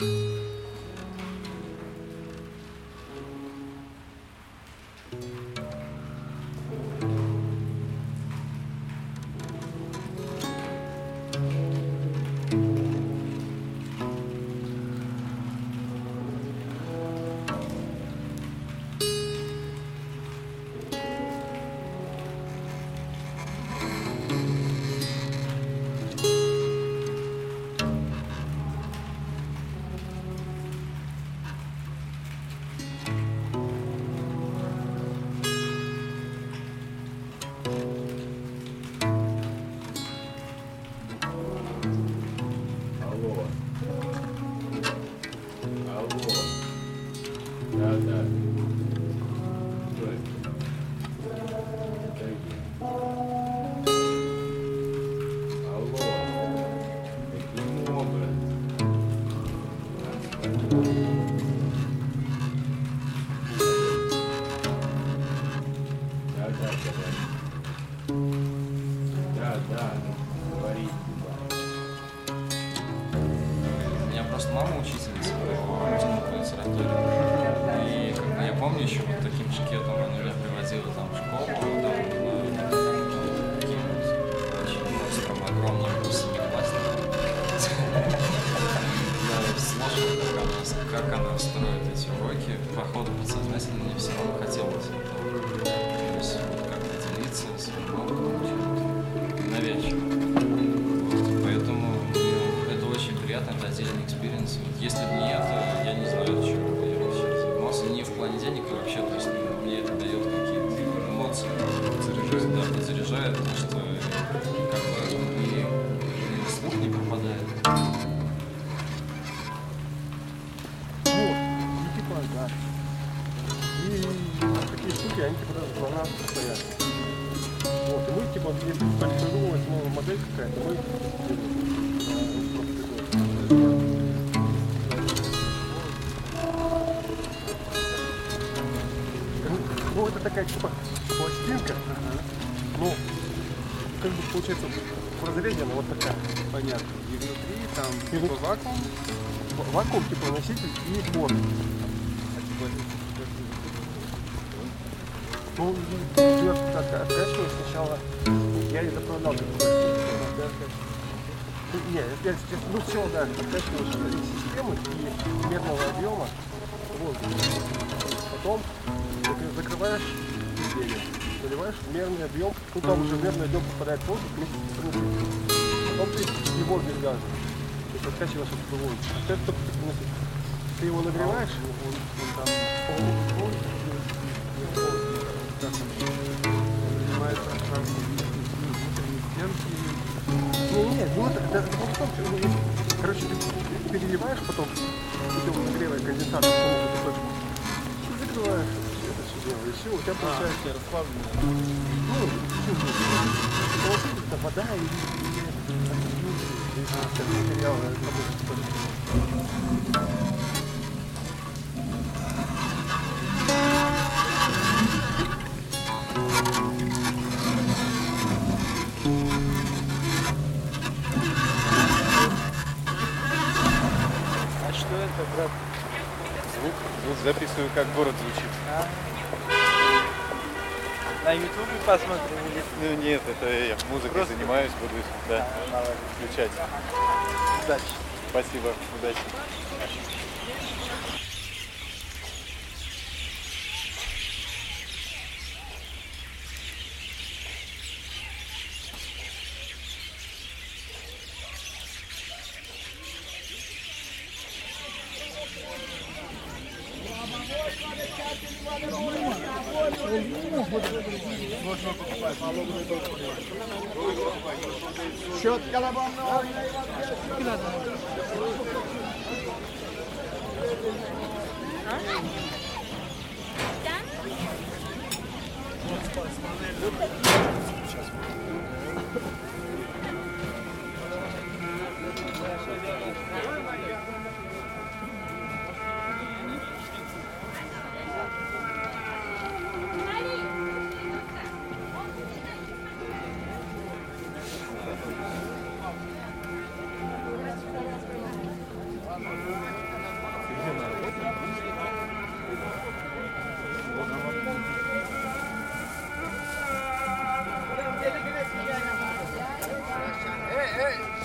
thank you как она, строит эти уроки. По ходу подсознательно мне все равно хотелось этого. То есть вот как-то делиться своим опытом чем-то навязчиво. Вот, поэтому это очень приятно, это отдельный experience. Вот, если бы не это, я не знаю, чем бы я вообще занимался. Не в плане денег а вообще, то есть ну, мне это дает какие-то эмоции. Заряжает. Да, подзаряжает, потому что такая типа пластинка, ну, как бы получается прозрение, но вот такая. Понятно. И внутри там И типа вот- вакуум, В- Вакуум, типа носитель и типа Ну, откачиваю сначала. Я не заправлял Ну, Не, я, сейчас- ну все, да, откачиваешь системы и медного объема. Вот. Потом зак- закрываешь изделие, заливаешь мерный объем, ну там уже мерный объем попадает воздух вместе с приносителем. Потом ты его газа. То есть откачиваешь от. А ты только ты его нагреваешь, он, он там. Не, не, это, это, это не в том, что, ну, если, короче, ты переливаешь потом, путем нагрева и конденсата в точку, и закрываешь это все дело, и все, у тебя получается, А, расслабленно. ну, это вода как материал, А что это, брат? Звук записываю, как город звучит. А? На ютубе посмотрим или... Ну нет, это я музыкой Просто- занимаюсь, буду да, А, давай. включать. Удачи. Спасибо, удачи. Şöyle kalabalığına oynayalım. Сейчас.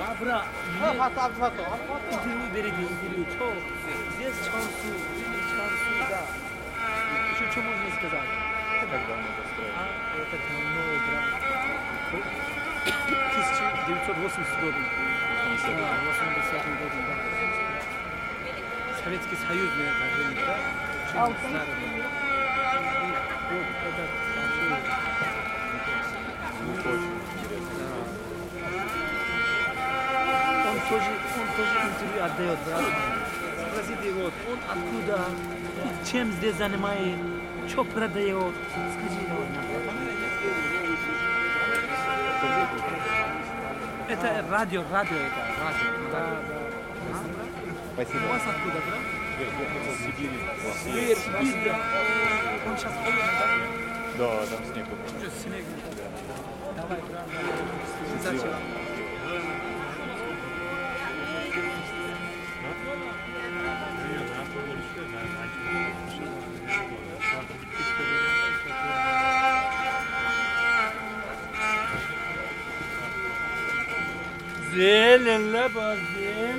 Абра, интервью берите, интервью. Что? Здесь Чансу, Чансу, да. Еще что можно сказать? Как давно построили? А, это давно, брат. 1980 году. Да, 80 году, да. Советский Союз на это время, да? Очень старый был. И вот этот тоже, он тоже интервью отдает, брат. Спросите его, он откуда, чем здесь занимает, что продает. Скажи его. Это радио, радио это, радио. Да, да. Спасибо. У вас откуда, брат? Сибири. Сибирь, Сибирь, да. Он сейчас холодно, да? Да, там снег. Что, снег? Давай, брат, давай. Seelenleber, Seelenleber.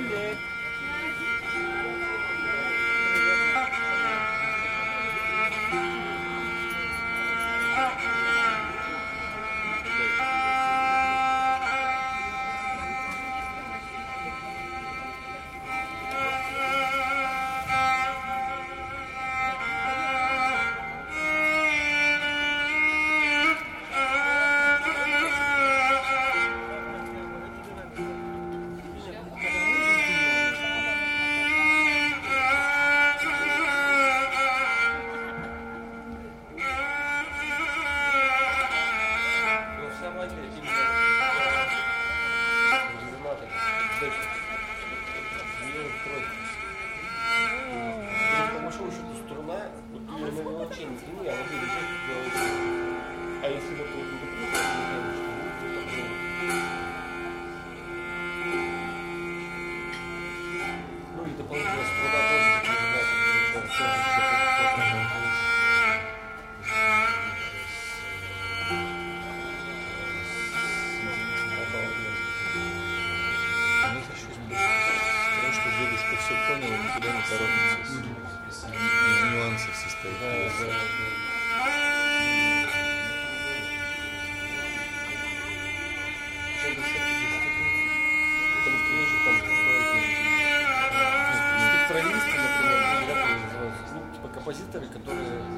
Композиторы, которые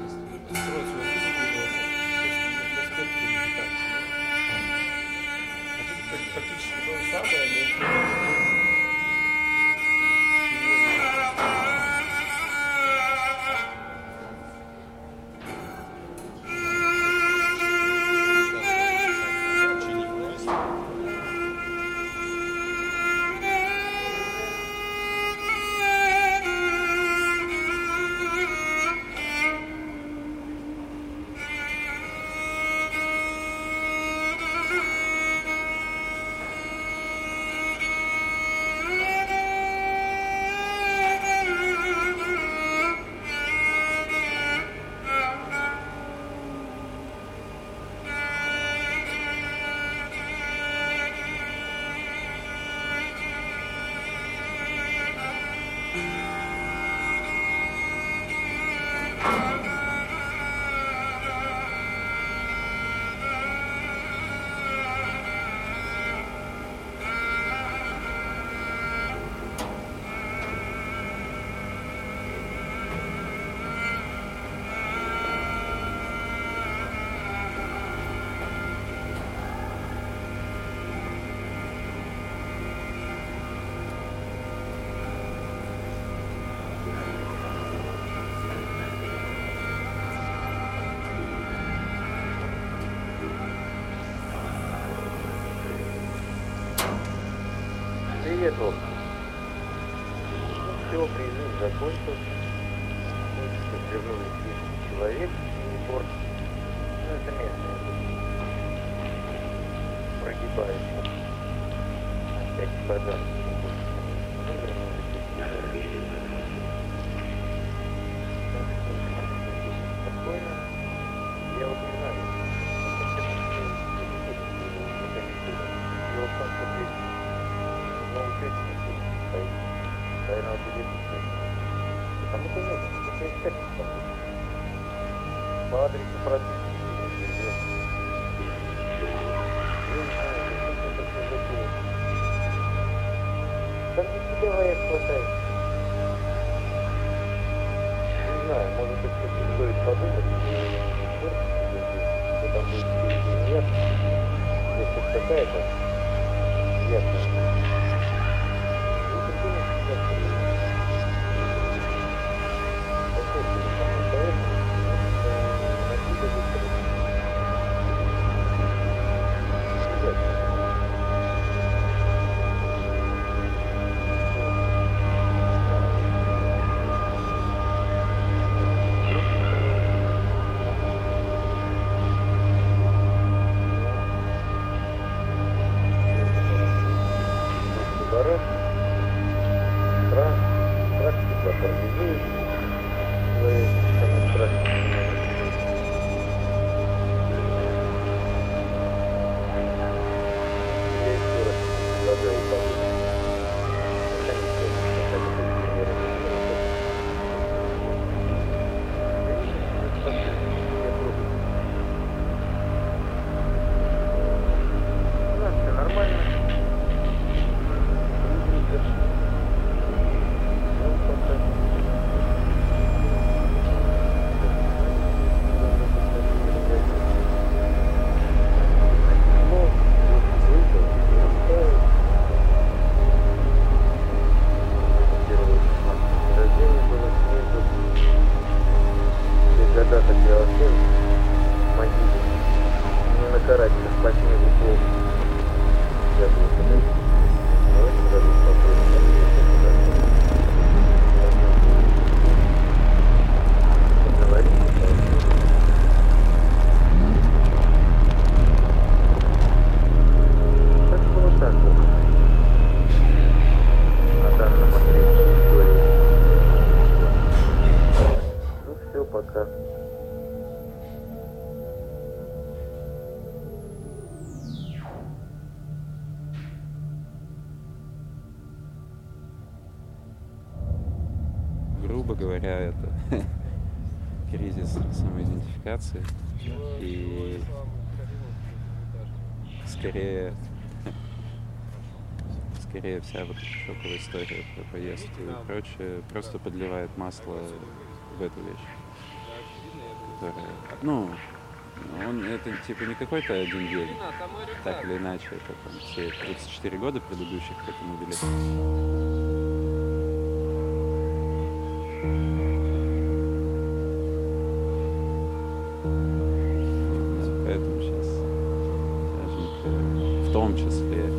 Все, призыв закончился. Мы вернулись 10 человек, и борт. Ну, это местные. Прогибаются. Опять подарок. Ну, вернулись затея. Там не тебя вояк хватает. Не знаю, может быть, кстати, стоит подумать, что там будет или нет. Если какая-то ясность. Самоидентификации и скорее скорее вся вот шоковая история про поездку и прочее просто подливает масло в эту вещь, которая, ну, он это типа не какой-то один день, так или иначе, это там все 34 года предыдущих к этому вели. Поэтому сейчас, в том числе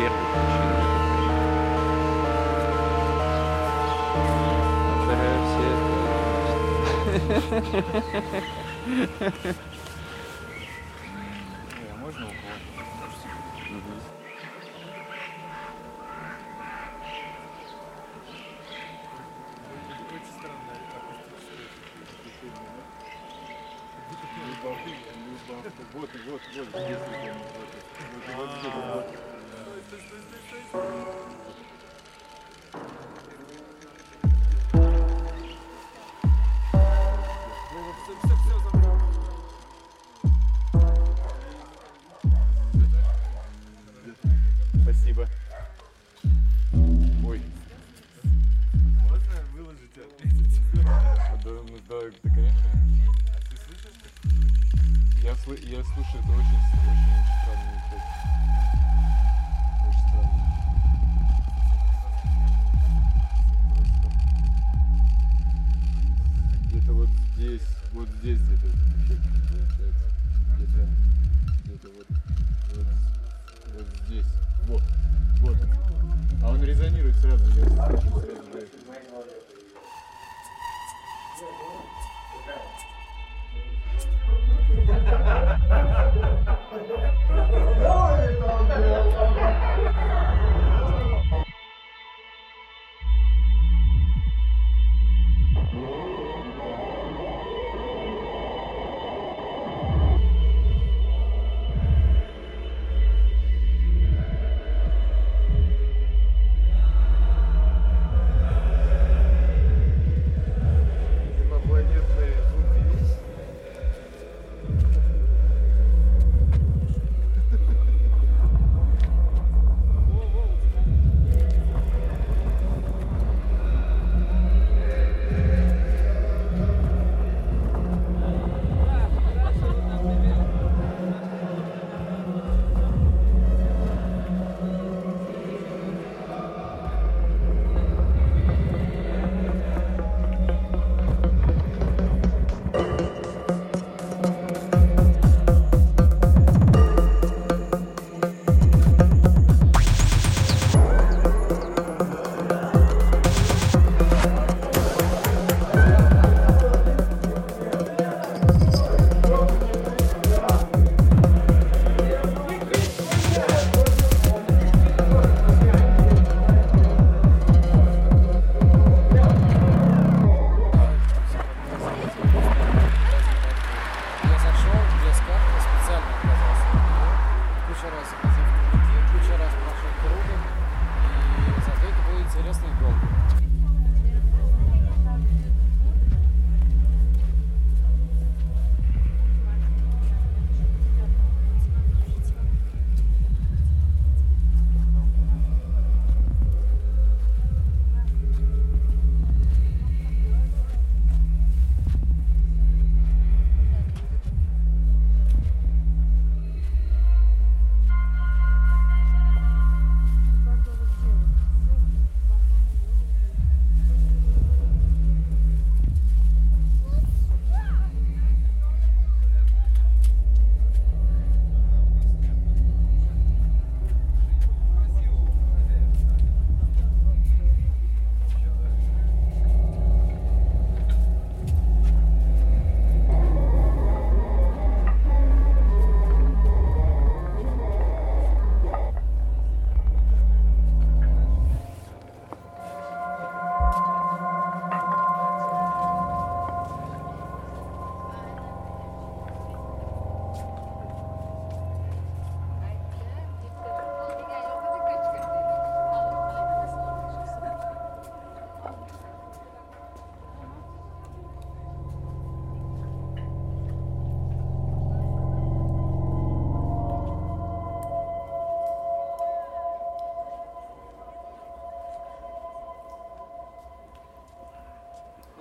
Ik heb hier de kachel. Ik. Сл- я слушаю, это очень, очень странный эффект. Очень странный. Просто. Где-то вот здесь, вот здесь где-то эффект получается. Где-то, где-то вот, вот, вот здесь. Вот, вот. А он резонирует сразу, я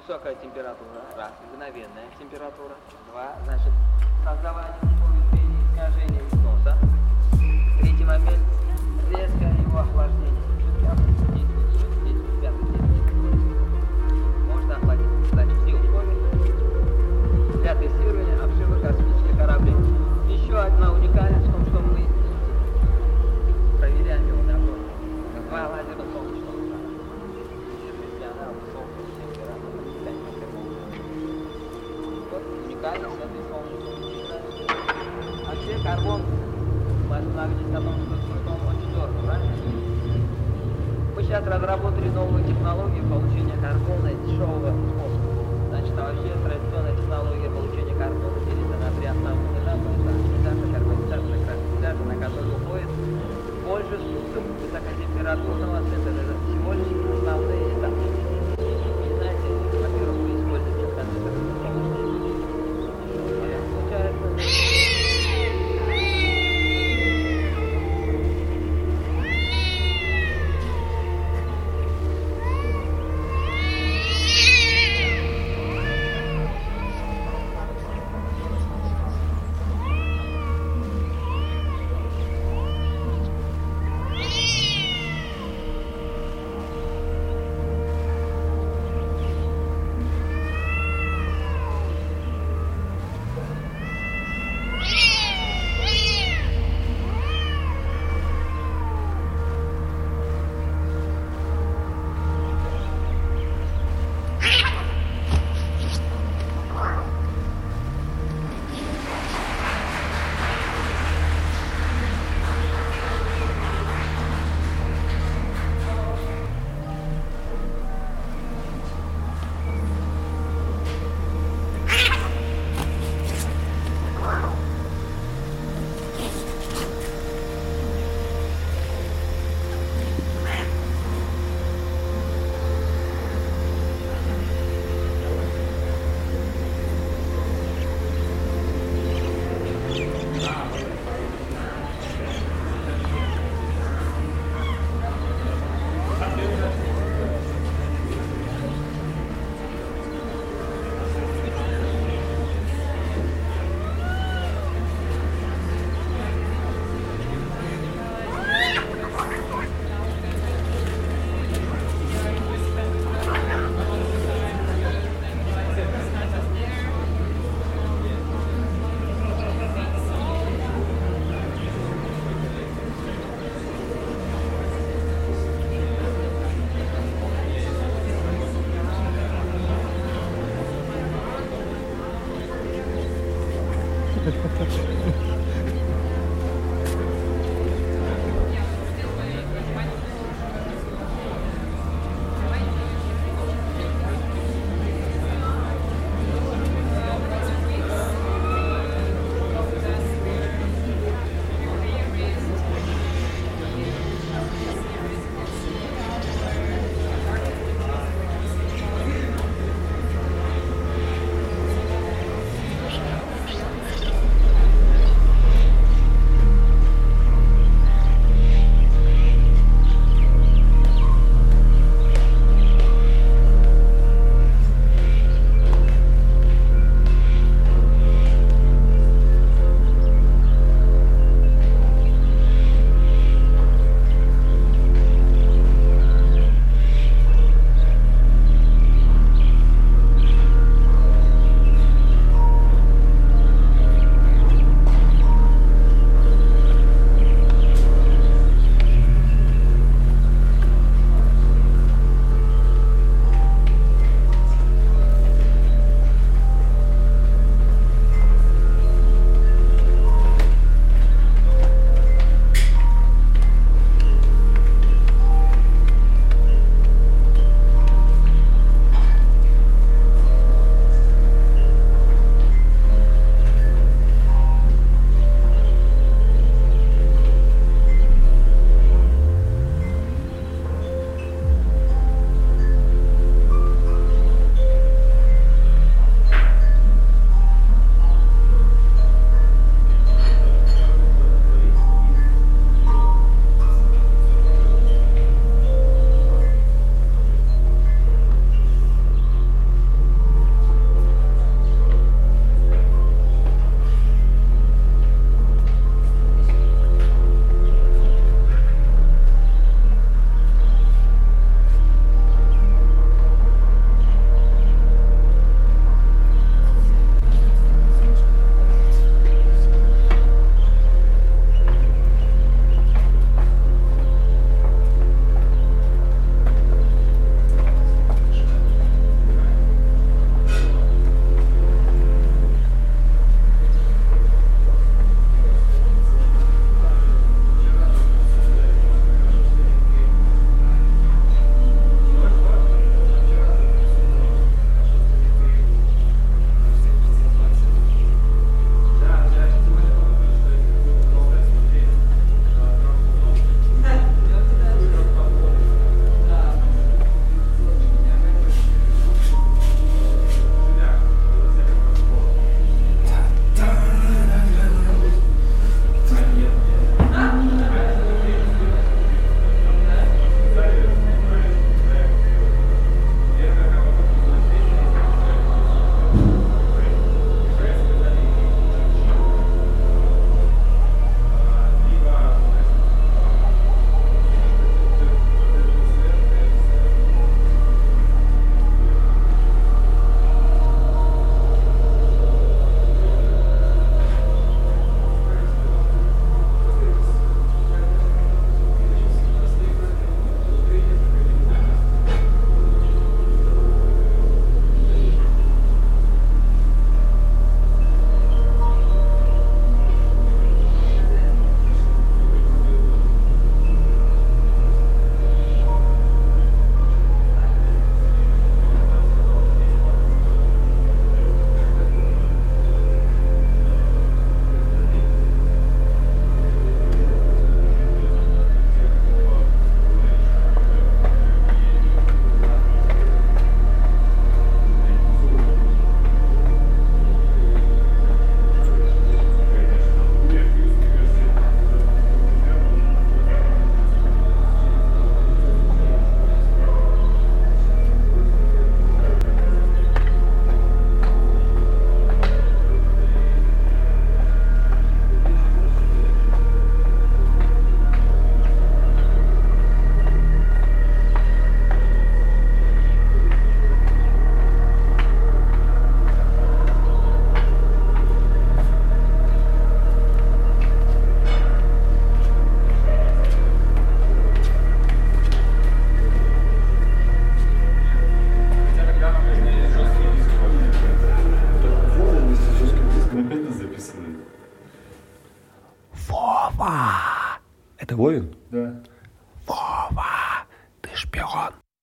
Высокая температура, раз, мгновенная температура, два, значит, создавание условий при искажении износа. Третий момент, резкое его охлаждение. Сейчас разработали новую технологию получения карбона дешевого способа. Значит, а вообще традиционная технология получения карбона делится на три основных этапа. Это оксидация, карбонизация, красителяция, на который уходит больше суток высокотемпературного синтеза. Это всего лишь основные